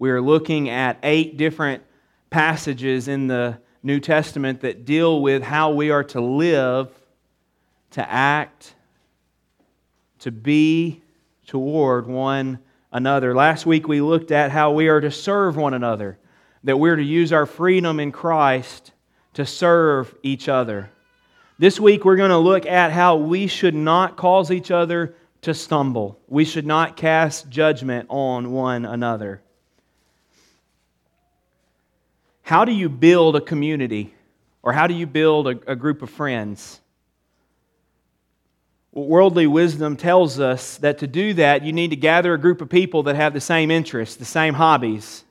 We are looking at eight different passages in the New Testament that deal with how we are to live, to act, to be toward one another. Last week we looked at how we are to serve one another, that we're to use our freedom in Christ to serve each other. This week we're going to look at how we should not cause each other to stumble. We should not cast judgment on one another. How do you build a community? Or how do you build a, a group of friends? Worldly wisdom tells us that to do that, you need to gather a group of people that have the same interests, the same hobbies.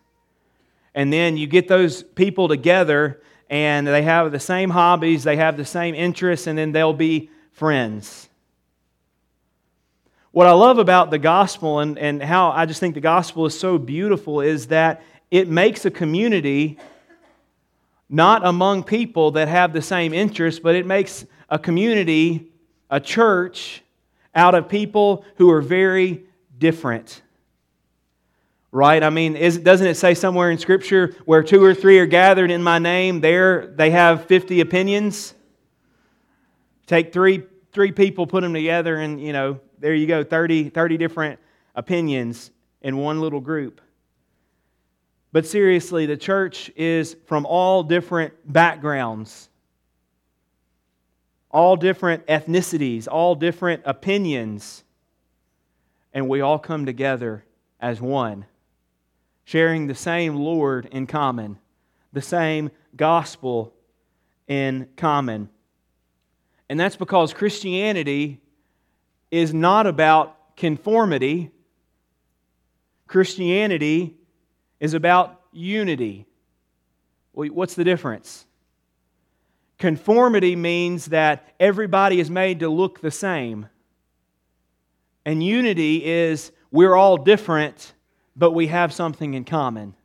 And then you get those people together and they have the same hobbies, they have the same interests, and then they'll be friends. What I love about the gospel and, and how I just think the gospel is so beautiful is that it makes a community not among people that have the same interests, but it makes a community a church out of people who are very different. Right? I mean, is, doesn't it say somewhere in Scripture where two or three are gathered in my name, there they have 50 opinions? Take three, three people, put them together, and, you know, there you go 30, 30 different opinions in one little group. But seriously, the church is from all different backgrounds all different ethnicities, all different opinions, and we all come together as one, sharing the same Lord in common, the same gospel in common. And that's because Christianity is not about conformity. Christianity is about unity. What's the difference? Conformity means that everybody is made to look the same. And unity is we're all different, but we have something in common.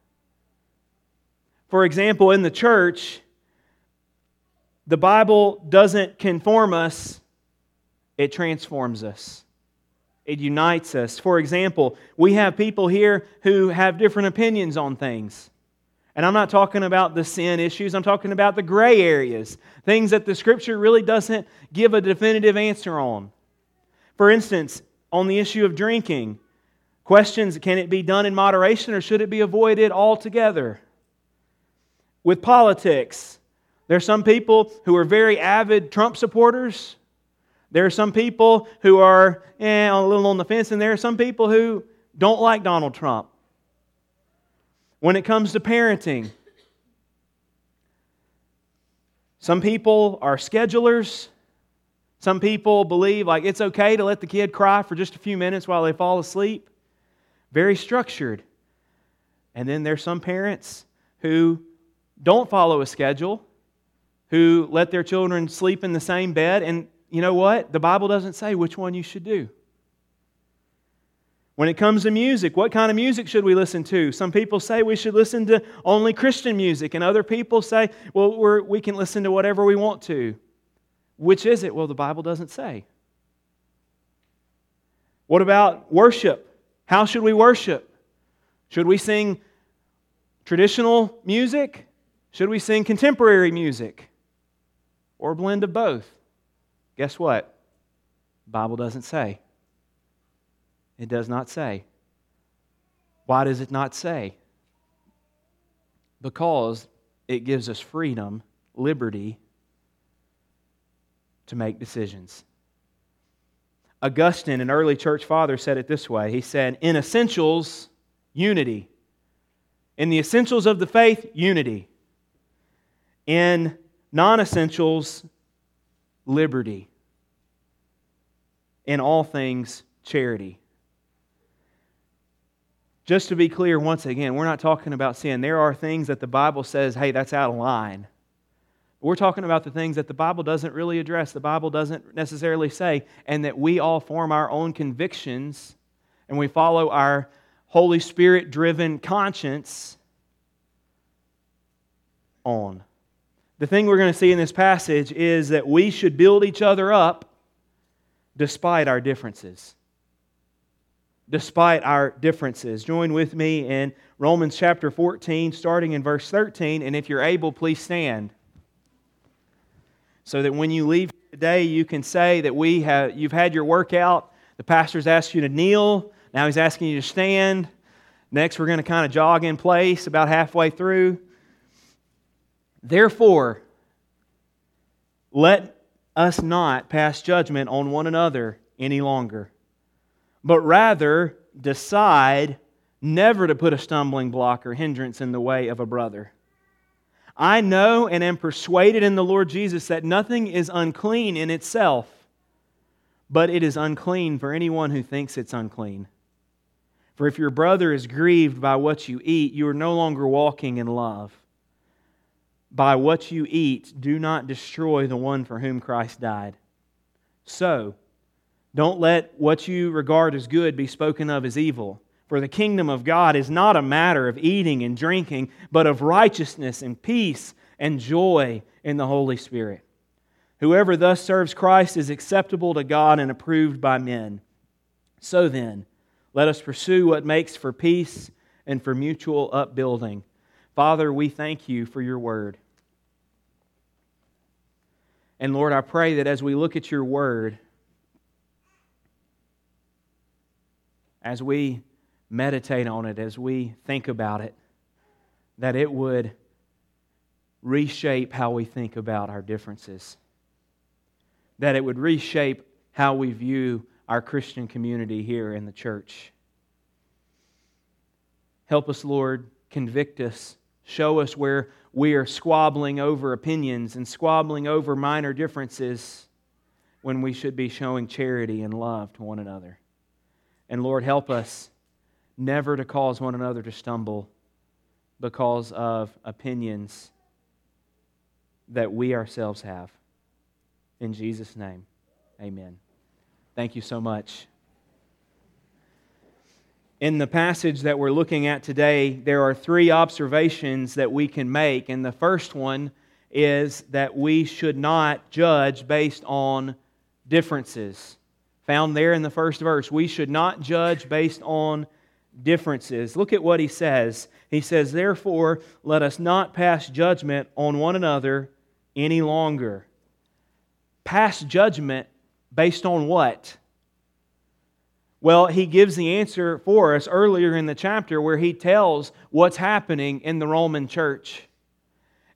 For example, in the church, the Bible doesn't conform us, it transforms us. It unites us. For example, we have people here who have different opinions on things. And I'm not talking about the sin issues, I'm talking about the gray areas, things that the scripture really doesn't give a definitive answer on. For instance, on the issue of drinking, questions can it be done in moderation or should it be avoided altogether? With politics, there are some people who are very avid Trump supporters. There are some people who are eh, a little on the fence, and there are some people who don't like Donald Trump when it comes to parenting. Some people are schedulers. Some people believe like it's okay to let the kid cry for just a few minutes while they fall asleep. Very structured. And then there's some parents who don't follow a schedule, who let their children sleep in the same bed. And you know what? The Bible doesn't say which one you should do. When it comes to music, what kind of music should we listen to? Some people say we should listen to only Christian music, and other people say, well, we can listen to whatever we want to. Which is it? Well, the Bible doesn't say. What about worship? How should we worship? Should we sing traditional music? Should we sing contemporary music? Or a blend of both? Guess what? Bible doesn't say. It does not say. Why does it not say? Because it gives us freedom, liberty to make decisions. Augustine, an early church father, said it this way He said, In essentials, unity. In the essentials of the faith, unity. In non essentials, liberty. In all things, charity. Just to be clear, once again, we're not talking about sin. There are things that the Bible says, hey, that's out of line. We're talking about the things that the Bible doesn't really address, the Bible doesn't necessarily say, and that we all form our own convictions and we follow our Holy Spirit driven conscience on. The thing we're going to see in this passage is that we should build each other up despite our differences. despite our differences. Join with me in Romans chapter 14, starting in verse 13. And if you're able, please stand. So that when you leave today, you can say that we have, you've had your workout. The pastor's asked you to kneel. Now he's asking you to stand. Next, we're going to kind of jog in place about halfway through. Therefore, let us not pass judgment on one another any longer but rather decide never to put a stumbling block or hindrance in the way of a brother. I know and am persuaded in the Lord Jesus that nothing is unclean in itself, but it is unclean for anyone who thinks it's unclean. For if your brother is grieved by what you eat, you are no longer walking in love. By what you eat, do not destroy the one for whom Christ died. So, don't let what you regard as good be spoken of as evil. For the kingdom of God is not a matter of eating and drinking, but of righteousness and peace and joy in the Holy Spirit. Whoever thus serves Christ is acceptable to God and approved by men. So then, let us pursue what makes for peace and for mutual upbuilding. Father, we thank you for your word. And Lord, I pray that as we look at your word, as we meditate on it, as we think about it, that it would reshape how we think about our differences, that it would reshape how we view our Christian community here in the church. Help us, Lord, convict us, show us where we are squabbling over opinions and squabbling over minor differences when we should be showing charity and love to one another. And Lord, help us never to cause one another to stumble because of opinions that we ourselves have. In Jesus' name, amen. Thank you so much. In the passage that we're looking at today, there are three observations that we can make. And the first one is that we should not judge based on differences found there in the first verse. We should not judge based on differences. Look at what he says. He says, Therefore, let us not pass judgment on one another any longer. Pass judgment based on what? Well, he gives the answer for us earlier in the chapter where he tells what's happening in the Roman church.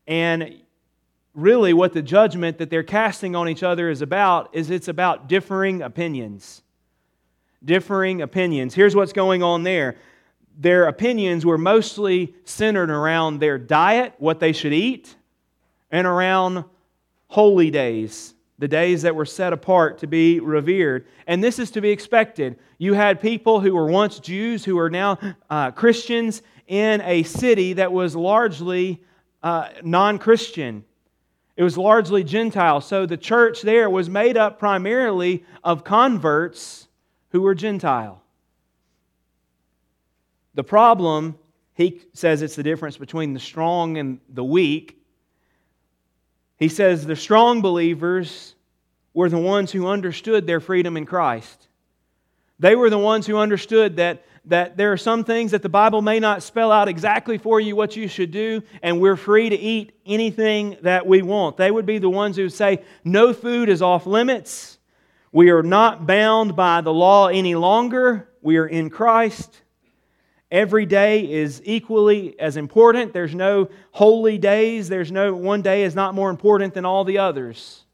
And really what the judgment that they're casting on each other is about is it's about differing opinions. Differing opinions. Here's what's going on there. Their opinions were mostly centered around their diet, what they should eat, and around holy days, the days that were set apart to be revered. And this is to be expected. You had people who were once Jews who are now uh, Christians in a city that was largely uh, non Christian. It was largely Gentile. So the church there was made up primarily of converts who were Gentile. The problem, he says it's the difference between the strong and the weak. He says the strong believers were the ones who understood their freedom in Christ. They were the ones who understood that that there are some things that the Bible may not spell out exactly for you what you should do, and we're free to eat anything that we want. They would be the ones who say, No food is off limits. We are not bound by the law any longer. We are in Christ. Every day is equally as important. There's no holy days. There's no one day is not more important than all the others.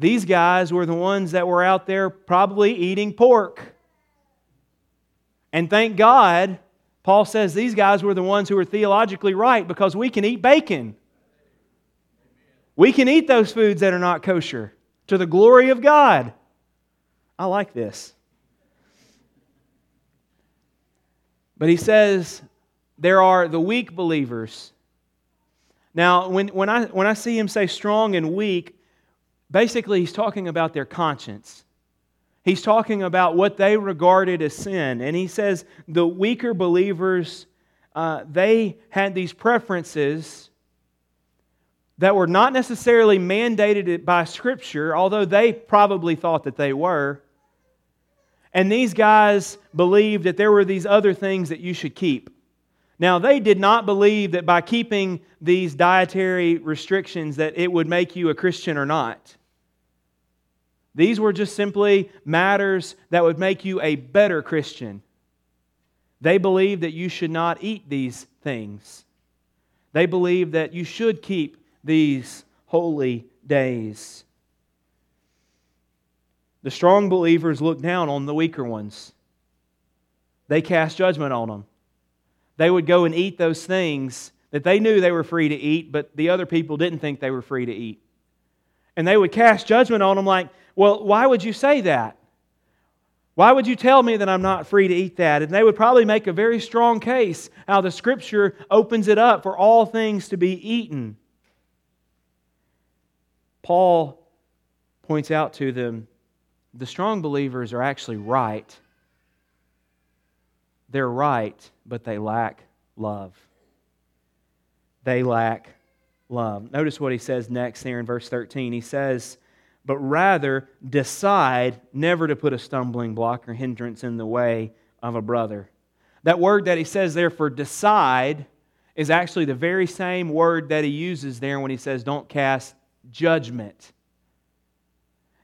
These guys were the ones that were out there probably eating pork. And thank God, Paul says these guys were the ones who were theologically right because we can eat bacon. We can eat those foods that are not kosher to the glory of God. I like this. But he says there are the weak believers. Now, when, when, I, when I see him say strong and weak, basically he's talking about their conscience. He's talking about what they regarded as sin. And he says the weaker believers, uh, they had these preferences that were not necessarily mandated by Scripture, although they probably thought that they were. And these guys believed that there were these other things that you should keep. Now, they did not believe that by keeping these dietary restrictions that it would make you a Christian or not. These were just simply matters that would make you a better Christian. They believed that you should not eat these things. They believed that you should keep these holy days. The strong believers look down on the weaker ones. They cast judgment on them they would go and eat those things that they knew they were free to eat, but the other people didn't think they were free to eat. And they would cast judgment on them like, well, why would you say that? Why would you tell me that I'm not free to eat that? And they would probably make a very strong case how the scripture opens it up for all things to be eaten. Paul points out to them the strong believers are actually right they're right, but they lack love. They lack love. Notice what he says next here in verse 13. He says, But rather decide never to put a stumbling block or hindrance in the way of a brother. That word that he says there for decide is actually the very same word that he uses there when he says, Don't cast judgment.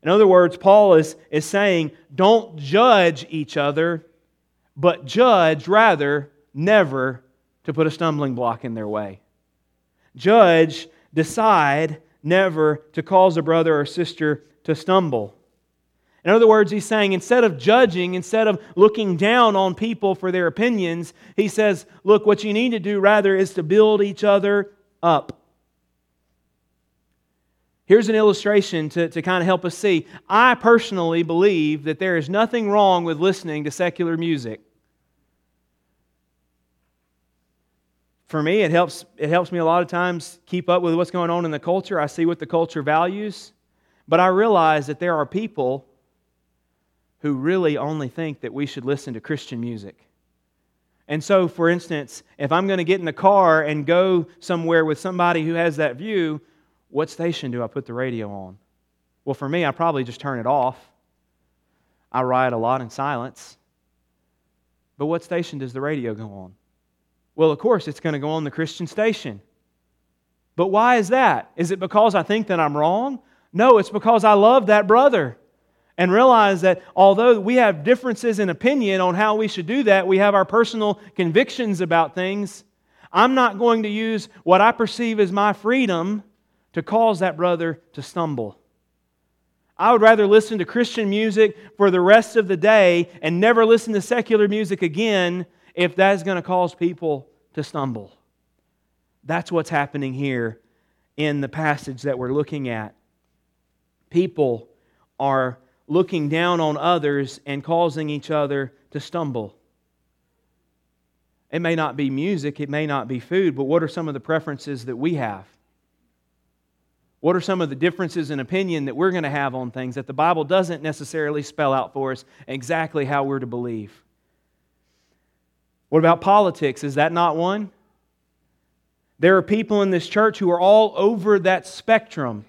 In other words, Paul is, is saying, Don't judge each other but judge rather never to put a stumbling block in their way. Judge, decide never to cause a brother or sister to stumble. In other words, he's saying instead of judging, instead of looking down on people for their opinions, he says, look, what you need to do rather is to build each other up. Here's an illustration to, to kind of help us see. I personally believe that there is nothing wrong with listening to secular music. For me, it helps, it helps me a lot of times keep up with what's going on in the culture. I see what the culture values. But I realize that there are people who really only think that we should listen to Christian music. And so, for instance, if I'm going to get in the car and go somewhere with somebody who has that view, what station do I put the radio on? Well, for me, I probably just turn it off. I ride a lot in silence. But what station does the radio go on? Well, of course, it's going to go on the Christian station. But why is that? Is it because I think that I'm wrong? No, it's because I love that brother and realize that although we have differences in opinion on how we should do that, we have our personal convictions about things. I'm not going to use what I perceive as my freedom to cause that brother to stumble. I would rather listen to Christian music for the rest of the day and never listen to secular music again if that's going to cause people to stumble. That's what's happening here in the passage that we're looking at. People are looking down on others and causing each other to stumble. It may not be music, it may not be food, but what are some of the preferences that we have? What are some of the differences in opinion that we're going to have on things that the Bible doesn't necessarily spell out for us exactly how we're to believe? What about politics? Is that not one? There are people in this church who are all over that spectrum.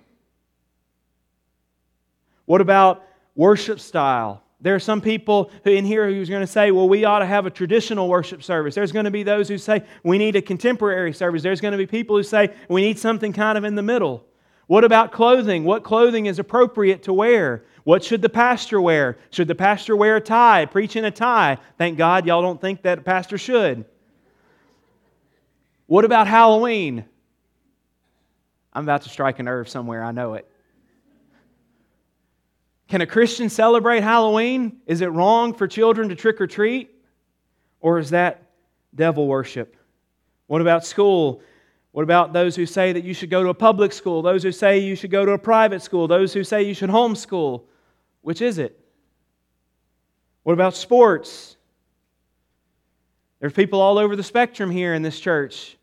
What about worship style? There are some people in here who's going to say, well, we ought to have a traditional worship service. There's going to be those who say we need a contemporary service. There's going to be people who say we need something kind of in the middle. What about clothing? What clothing is appropriate to wear? What should the pastor wear? Should the pastor wear a tie, preach in a tie? Thank God y'all don't think that a pastor should. What about Halloween? I'm about to strike a nerve somewhere, I know it. Can a Christian celebrate Halloween? Is it wrong for children to trick or treat? Or is that devil worship? What about school? What about those who say that you should go to a public school? Those who say you should go to a private school? Those who say you should homeschool? Which is it? What about sports? There's people all over the spectrum here in this church.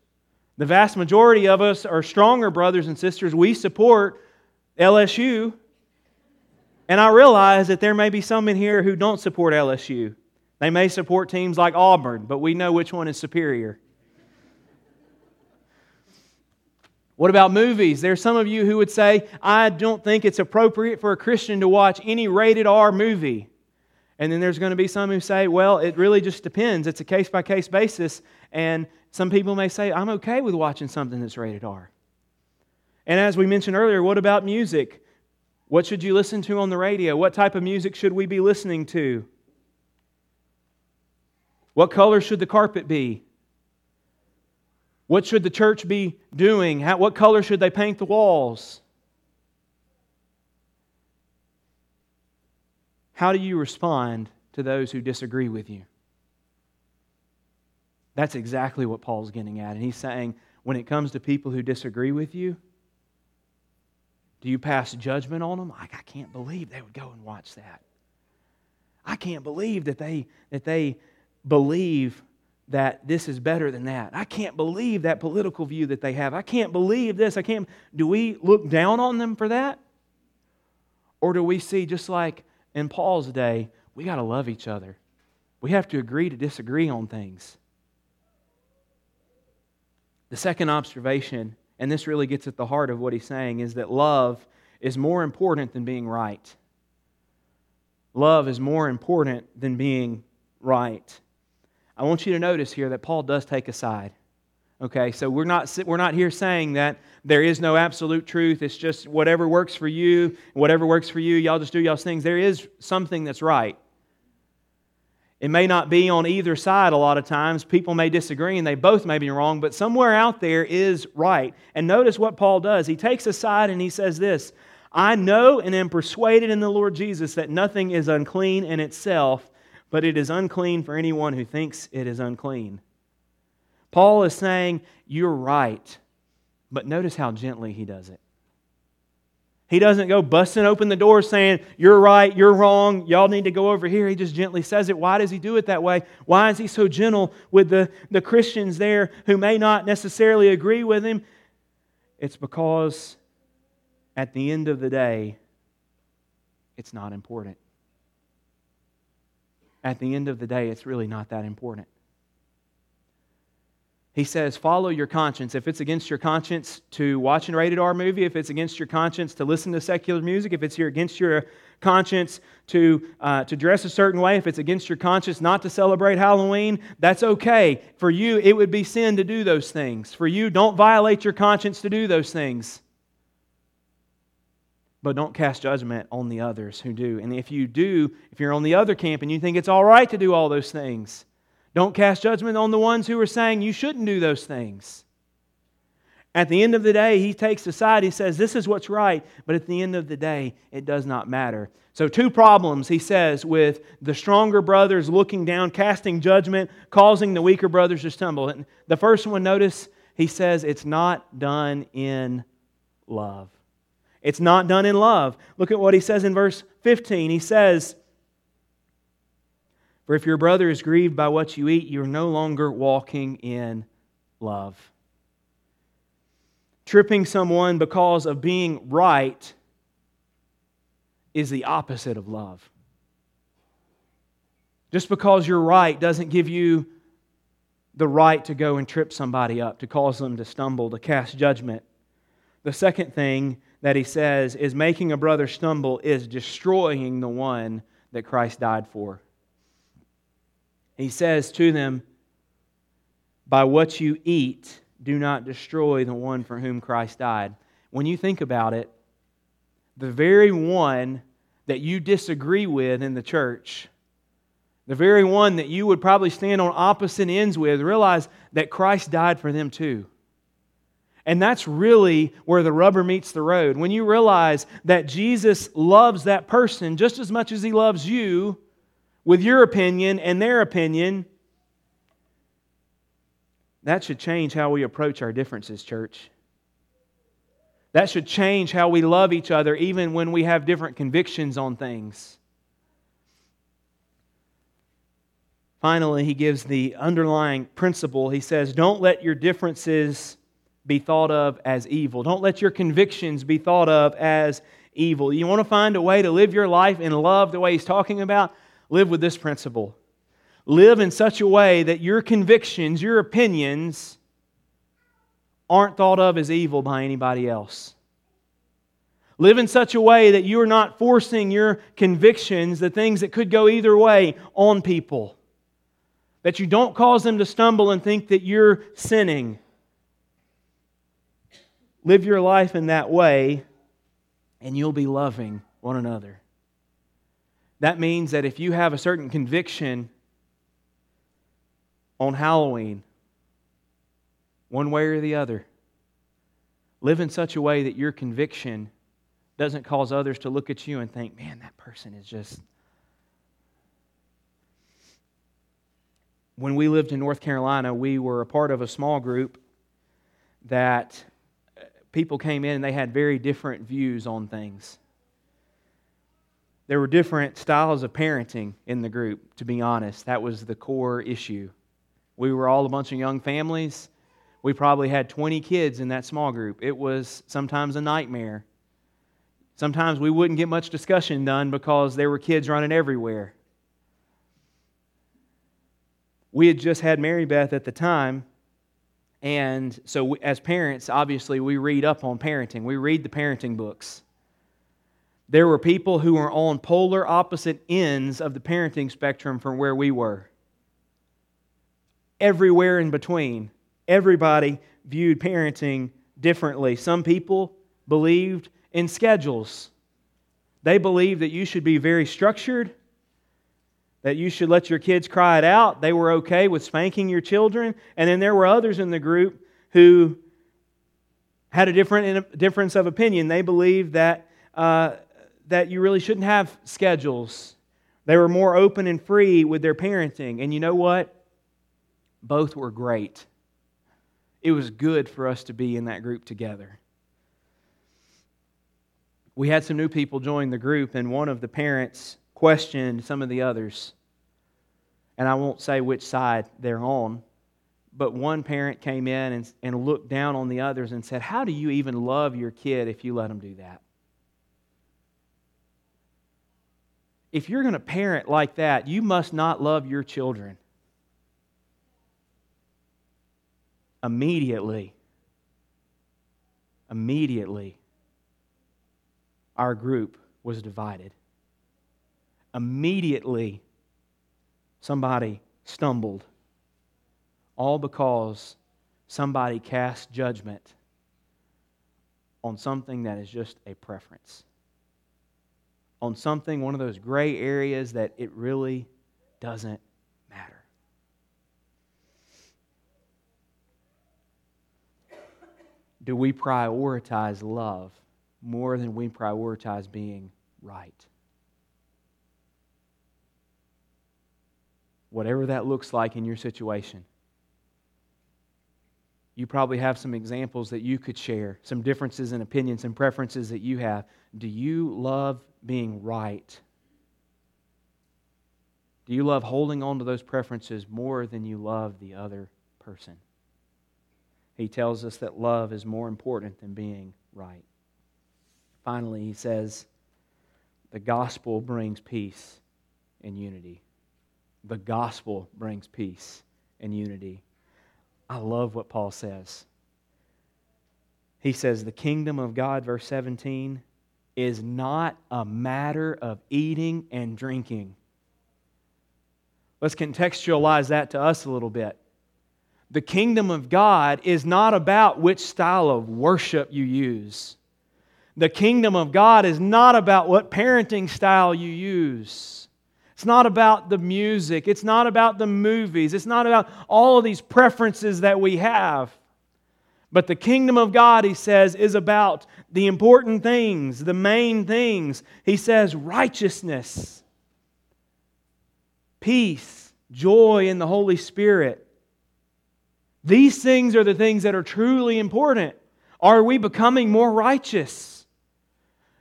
The vast majority of us are stronger brothers and sisters. We support LSU. And I realize that there may be some in here who don't support LSU. They may support teams like Auburn, but we know which one is superior. What about movies? There's some of you who would say, I don't think it's appropriate for a Christian to watch any rated R movie. And then there's going to be some who say, well, it really just depends. It's a case by case basis. And some people may say, I'm okay with watching something that's rated R. And as we mentioned earlier, what about music? What should you listen to on the radio? What type of music should we be listening to? What color should the carpet be? What should the church be doing? How, what color should they paint the walls? How do you respond to those who disagree with you? That's exactly what Paul's getting at. And he's saying, when it comes to people who disagree with you, do you pass judgment on them? Like, I can't believe they would go and watch that. I can't believe that they, that they believe that this is better than that. I can't believe that political view that they have. I can't believe this. I can't. Do we look down on them for that? Or do we see, just like in Paul's day, we got to love each other? We have to agree to disagree on things. The second observation, and this really gets at the heart of what he's saying, is that love is more important than being right. Love is more important than being right. I want you to notice here that Paul does take a side. Okay, so we're not, we're not here saying that there is no absolute truth. It's just whatever works for you, whatever works for you, y'all just do y'all's things. There is something that's right. It may not be on either side a lot of times. People may disagree and they both may be wrong, but somewhere out there is right. And notice what Paul does. He takes a side and he says this I know and am persuaded in the Lord Jesus that nothing is unclean in itself, but it is unclean for anyone who thinks it is unclean. Paul is saying, You're right. But notice how gently he does it. He doesn't go busting open the door saying, You're right, you're wrong, y'all need to go over here. He just gently says it. Why does he do it that way? Why is he so gentle with the, the Christians there who may not necessarily agree with him? It's because at the end of the day, it's not important at the end of the day, it's really not that important. He says, follow your conscience. If it's against your conscience to watch a rated R movie, if it's against your conscience to listen to secular music, if it's against your conscience to, uh, to dress a certain way, if it's against your conscience not to celebrate Halloween, that's okay. For you, it would be sin to do those things. For you, don't violate your conscience to do those things. But don't cast judgment on the others who do. And if you do, if you're on the other camp and you think it's all right to do all those things, don't cast judgment on the ones who are saying you shouldn't do those things. At the end of the day, he takes a side. He says, This is what's right. But at the end of the day, it does not matter. So, two problems, he says, with the stronger brothers looking down, casting judgment, causing the weaker brothers to stumble. And the first one, notice, he says, It's not done in love. It's not done in love. Look at what he says in verse 15. He says, For if your brother is grieved by what you eat, you're no longer walking in love. Tripping someone because of being right is the opposite of love. Just because you're right doesn't give you the right to go and trip somebody up, to cause them to stumble, to cast judgment. The second thing that he says is making a brother stumble is destroying the one that Christ died for. He says to them, By what you eat, do not destroy the one for whom Christ died. When you think about it, the very one that you disagree with in the church, the very one that you would probably stand on opposite ends with, realize that Christ died for them too. And that's really where the rubber meets the road. When you realize that Jesus loves that person just as much as he loves you with your opinion and their opinion, that should change how we approach our differences, church. That should change how we love each other, even when we have different convictions on things. Finally, he gives the underlying principle. He says, Don't let your differences be thought of as evil. Don't let your convictions be thought of as evil. You want to find a way to live your life in love the way he's talking about? Live with this principle. Live in such a way that your convictions, your opinions, aren't thought of as evil by anybody else. Live in such a way that you are not forcing your convictions, the things that could go either way, on people. That you don't cause them to stumble and think that you're sinning. Live your life in that way, and you'll be loving one another. That means that if you have a certain conviction on Halloween, one way or the other, live in such a way that your conviction doesn't cause others to look at you and think, man, that person is just. When we lived in North Carolina, we were a part of a small group that people came in and they had very different views on things. There were different styles of parenting in the group, to be honest. That was the core issue. We were all a bunch of young families. We probably had 20 kids in that small group. It was sometimes a nightmare. Sometimes we wouldn't get much discussion done because there were kids running everywhere. We had just had Mary Beth at the time, and so as parents, obviously, we read up on parenting. We read the parenting books. There were people who were on polar opposite ends of the parenting spectrum from where we were. Everywhere in between, everybody viewed parenting differently. Some people believed in schedules. They believed that you should be very structured, that you should let your kids cry it out. They were okay with spanking your children. And then there were others in the group who had a different difference of opinion. They believed that uh, that you really shouldn't have schedules. They were more open and free with their parenting. And you know what? Both were great. It was good for us to be in that group together. We had some new people join the group, and one of the parents questioned some of the others. And I won't say which side they're on, but one parent came in and, and looked down on the others and said, How do you even love your kid if you let them do that? if you're going to parent like that, you must not love your children. Immediately, immediately, our group was divided. Immediately, somebody stumbled, all because somebody cast judgment on something that is just a preference on something, one of those gray areas that it really doesn't matter. Do we prioritize love more than we prioritize being right? Whatever that looks like in your situation. You probably have some examples that you could share, some differences in opinions and preferences that you have. Do you love being right? Do you love holding on to those preferences more than you love the other person? He tells us that love is more important than being right. Finally, he says, the gospel brings peace and unity. The gospel brings peace and unity. I love what Paul says. He says, The kingdom of God, verse 17, is not a matter of eating and drinking. Let's contextualize that to us a little bit. The kingdom of God is not about which style of worship you use. The kingdom of God is not about what parenting style you use. It's not about the music. It's not about the movies. It's not about all of these preferences that we have. But the kingdom of God, he says, is about the important things, the main things. He says righteousness, peace, joy in the Holy Spirit. These things are the things that are truly important. Are we becoming more righteous?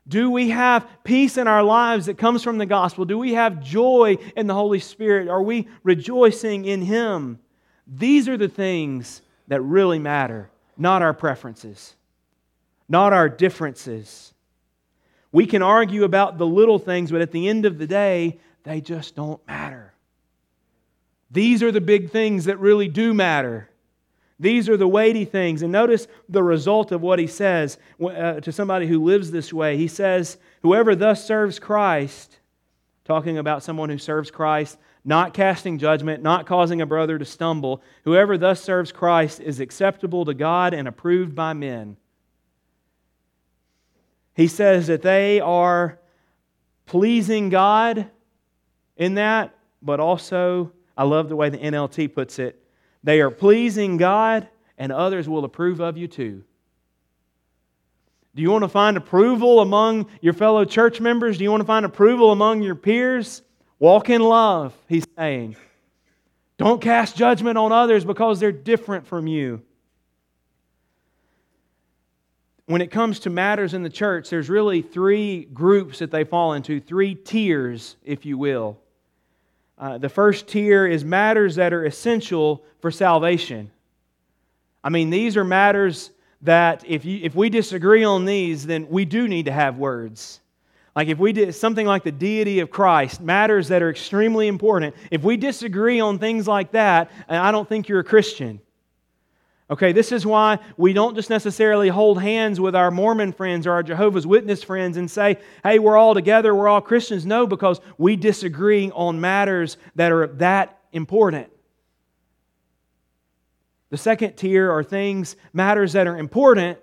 Do we have peace in our lives that comes from the gospel? Do we have joy in the Holy Spirit? Are we rejoicing in Him? These are the things that really matter, not our preferences, not our differences. We can argue about the little things, but at the end of the day, they just don't matter. These are the big things that really do matter. These are the weighty things. And notice the result of what he says uh, to somebody who lives this way. He says, Whoever thus serves Christ, talking about someone who serves Christ, not casting judgment, not causing a brother to stumble, whoever thus serves Christ is acceptable to God and approved by men. He says that they are pleasing God in that, but also, I love the way the NLT puts it, they are pleasing God, and others will approve of you too. Do you want to find approval among your fellow church members? Do you want to find approval among your peers? Walk in love, he's saying. Don't cast judgment on others because they're different from you. When it comes to matters in the church, there's really three groups that they fall into, three tiers, if you will. Uh, the first tier is matters that are essential for salvation. I mean, these are matters that if, you, if we disagree on these, then we do need to have words. Like if we did something like the deity of Christ, matters that are extremely important, if we disagree on things like that, I don't think you're a Christian. Okay, this is why we don't just necessarily hold hands with our Mormon friends or our Jehovah's Witness friends and say, hey, we're all together, we're all Christians. No, because we disagree on matters that are that important. The second tier are things, matters that are important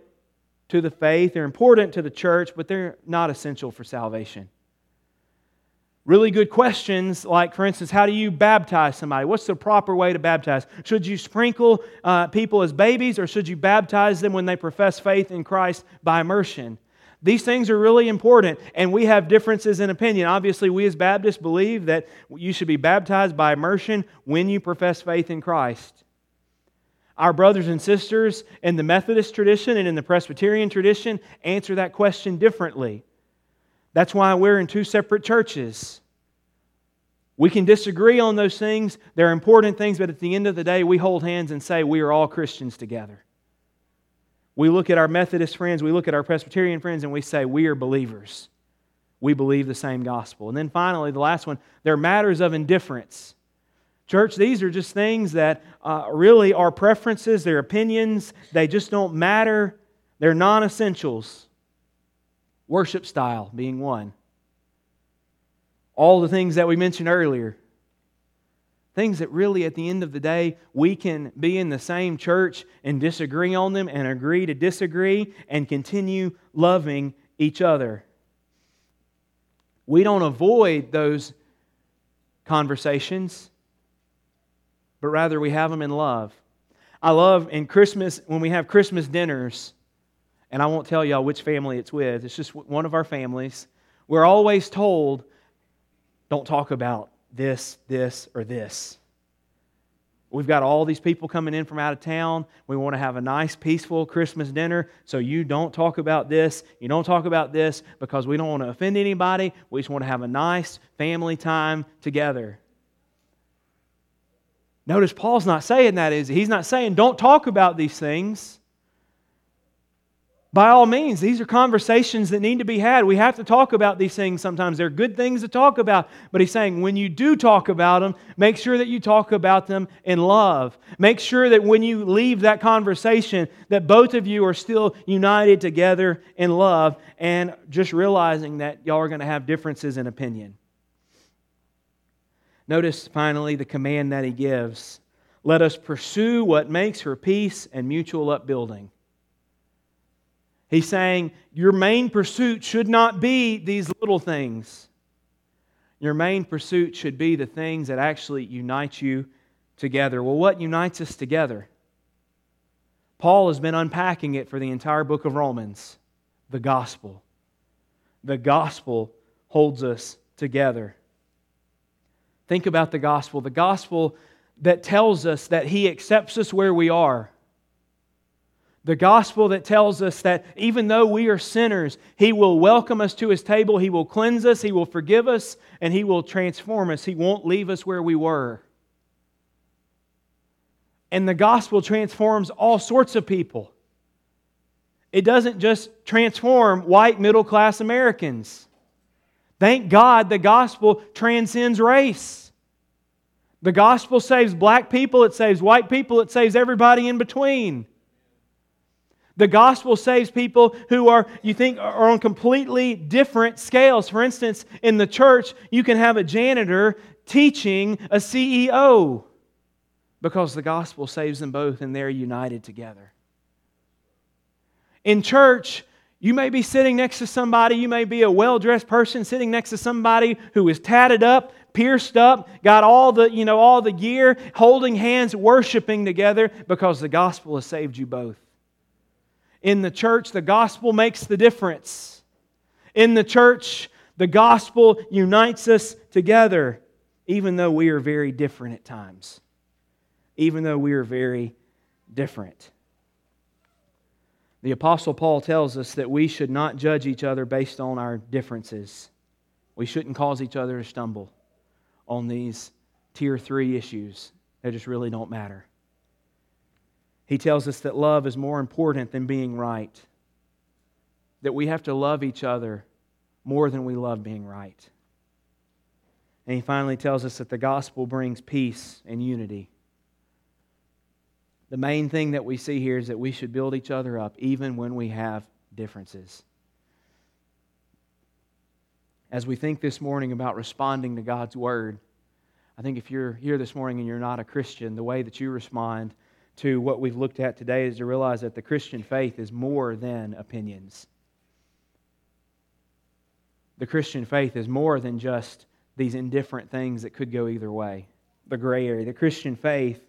to the faith, they're important to the church, but they're not essential for salvation really good questions, like, for instance, how do you baptize somebody? What's the proper way to baptize? Should you sprinkle uh, people as babies, or should you baptize them when they profess faith in Christ by immersion? These things are really important, and we have differences in opinion. Obviously, we as Baptists believe that you should be baptized by immersion when you profess faith in Christ. Our brothers and sisters in the Methodist tradition and in the Presbyterian tradition answer that question differently. That's why we're in two separate churches. We can disagree on those things. They're important things, but at the end of the day, we hold hands and say we are all Christians together. We look at our Methodist friends, we look at our Presbyterian friends, and we say we are believers. We believe the same gospel. And then finally, the last one, they're matters of indifference. Church, these are just things that uh, really are preferences, they're opinions, they just don't matter. They're non essentials. Worship style being one. All the things that we mentioned earlier. Things that really, at the end of the day, we can be in the same church and disagree on them and agree to disagree and continue loving each other. We don't avoid those conversations, but rather we have them in love. I love in Christmas, when we have Christmas dinners, and I won't tell y'all which family it's with. It's just one of our families. We're always told, don't talk about this, this, or this. We've got all these people coming in from out of town. We want to have a nice, peaceful Christmas dinner. So you don't talk about this. You don't talk about this because we don't want to offend anybody. We just want to have a nice family time together. Notice Paul's not saying that, is he? He's not saying don't talk about these things by all means, these are conversations that need to be had. We have to talk about these things sometimes. They're good things to talk about. But he's saying when you do talk about them, make sure that you talk about them in love. Make sure that when you leave that conversation, that both of you are still united together in love and just realizing that y'all are going to have differences in opinion. Notice finally the command that he gives let us pursue what makes for peace and mutual upbuilding. He's saying your main pursuit should not be these little things. Your main pursuit should be the things that actually unite you together. Well, what unites us together? Paul has been unpacking it for the entire book of Romans the gospel. The gospel holds us together. Think about the gospel the gospel that tells us that he accepts us where we are. The gospel that tells us that even though we are sinners, He will welcome us to His table, He will cleanse us, He will forgive us, and He will transform us. He won't leave us where we were. And the gospel transforms all sorts of people. It doesn't just transform white middle class Americans. Thank God the gospel transcends race. The gospel saves black people, it saves white people, it saves everybody in between. The gospel saves people who are, you think, are on completely different scales. For instance, in the church, you can have a janitor teaching a CEO because the gospel saves them both and they're united together. In church, you may be sitting next to somebody, you may be a well dressed person sitting next to somebody who is tatted up, pierced up, got all the, you know, all the gear, holding hands, worshiping together because the gospel has saved you both. In the church, the gospel makes the difference. In the church, the gospel unites us together, even though we are very different at times. Even though we are very different. The Apostle Paul tells us that we should not judge each other based on our differences. We shouldn't cause each other to stumble on these tier three issues that just really don't matter. He tells us that love is more important than being right, that we have to love each other more than we love being right. And he finally tells us that the gospel brings peace and unity. The main thing that we see here is that we should build each other up even when we have differences. As we think this morning about responding to God's word, I think if you're here this morning and you're not a Christian, the way that you respond to what we've looked at today is to realize that the Christian faith is more than opinions. The Christian faith is more than just these indifferent things that could go either way, the gray area. The Christian faith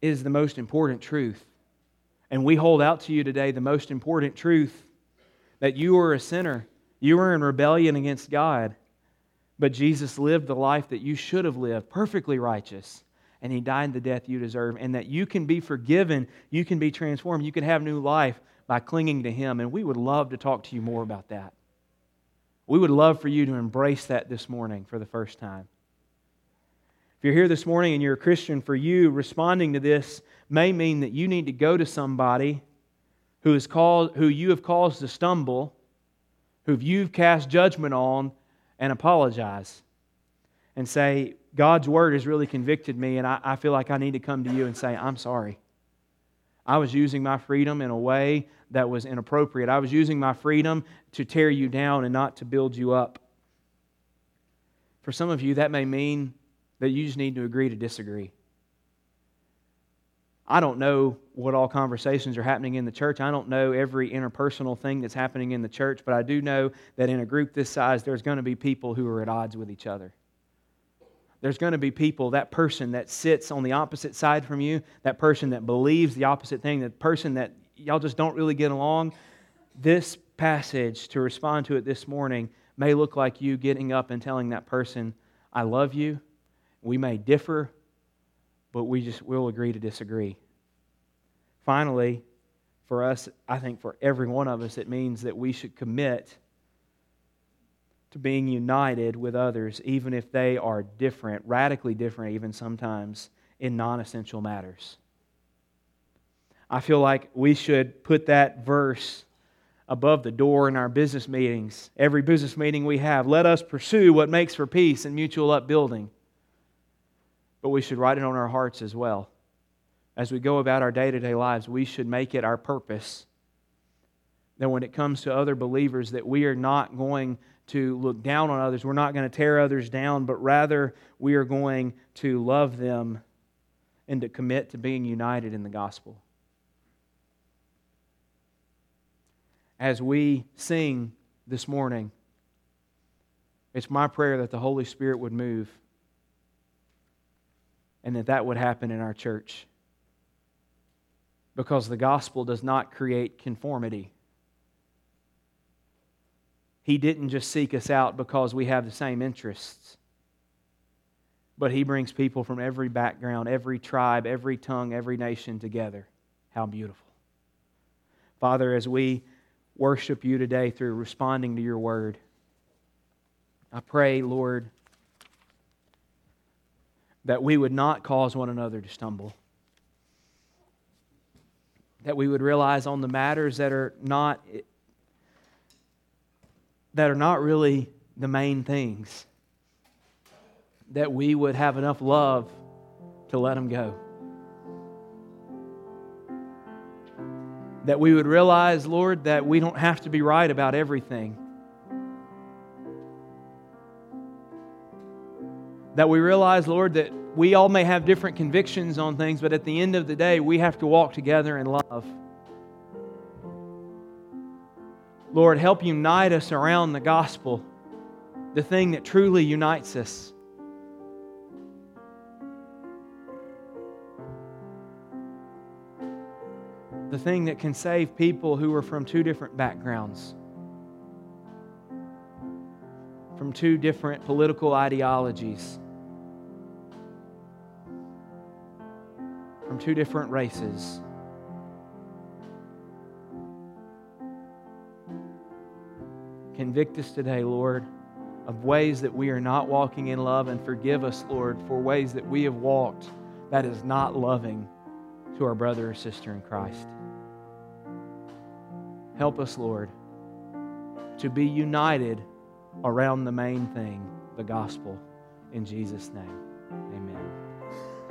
is the most important truth. And we hold out to you today the most important truth that you are a sinner. You are in rebellion against God. But Jesus lived the life that you should have lived, perfectly righteous and he died the death you deserve, and that you can be forgiven, you can be transformed, you can have new life by clinging to him. And we would love to talk to you more about that. We would love for you to embrace that this morning for the first time. If you're here this morning and you're a Christian, for you, responding to this may mean that you need to go to somebody who, is called, who you have caused to stumble, who you've cast judgment on, and apologize and say, God's word has really convicted me, and I, I, feel like I need to come to you and say, I'm sorry. I was using my freedom in a way that was inappropriate. I was using my freedom to tear you down and not to build you up. For some of you, that may mean that you just need to agree to disagree. I don't know what all conversations are happening in the church. I don't know every interpersonal thing that's happening in the church, but I do know that in a group this size, there's going to be people who are at odds with each other there's going to be people, that person that sits on the opposite side from you, that person that believes the opposite thing, that person that y'all just don't really get along. This passage, to respond to it this morning, may look like you getting up and telling that person, I love you. We may differ, but we just will agree to disagree. Finally, for us, I think for every one of us, it means that we should commit to being united with others, even if they are different, radically different, even sometimes in non essential matters. I feel like we should put that verse above the door in our business meetings. Every business meeting we have, let us pursue what makes for peace and mutual upbuilding. But we should write it on our hearts as well. As we go about our day to day lives, we should make it our purpose that when it comes to other believers that we are not going to look down on others. We're not going to tear others down, but rather we are going to love them and to commit to being united in the gospel. As we sing this morning, it's my prayer that the Holy Spirit would move and that that would happen in our church. Because the gospel does not create conformity. He didn't just seek us out because we have the same interests, but He brings people from every background, every tribe, every tongue, every nation together. How beautiful. Father, as we worship you today through responding to your word, I pray, Lord, that we would not cause one another to stumble. That we would realize on the matters that are not that are not really the main things. that we would have enough love to let them go. That we would realize, Lord, that we don't have to be right about everything. That we realize, Lord, that we all may have different convictions on things, but at the end of the day, we have to walk together in love. Lord, help unite us around the gospel, the thing that truly unites us. The thing that can save people who are from two different backgrounds, from two different political ideologies, from two different races. Convict us today, Lord, of ways that we are not walking in love, and forgive us, Lord, for ways that we have walked that is not loving to our brother or sister in Christ. Help us, Lord, to be united around the main thing, the gospel. In Jesus' name, amen.